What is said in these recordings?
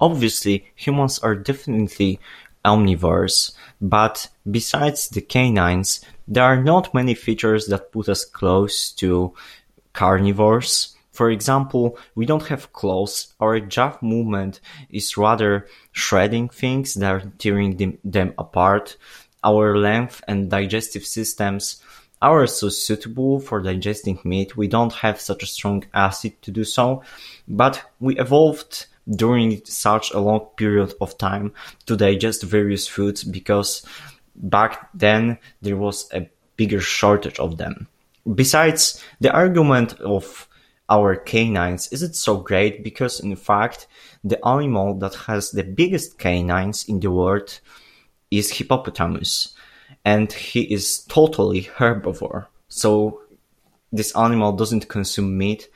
Obviously, humans are definitely omnivores, but besides the canines, there are not many features that put us close to carnivores. For example, we don't have claws. Our jaw movement is rather shredding things than tearing them, them apart. Our length and digestive systems are so suitable for digesting meat. We don't have such a strong acid to do so, but we evolved during such a long period of time to digest various foods because back then there was a bigger shortage of them. Besides, the argument of our canines isn't so great because in fact the animal that has the biggest canines in the world is hippopotamus and he is totally herbivore. So this animal doesn't consume meat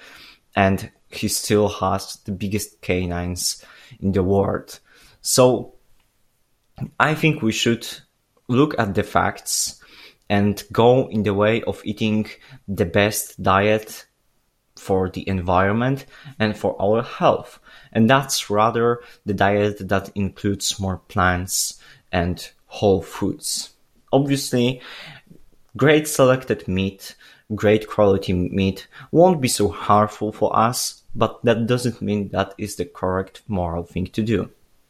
and he still has the biggest canines in the world. So I think we should look at the facts and go in the way of eating the best diet for the environment and for our health. And that's rather the diet that includes more plants and whole foods. Obviously, great selected meat, great quality meat won't be so harmful for us, but that doesn't mean that is the correct moral thing to do.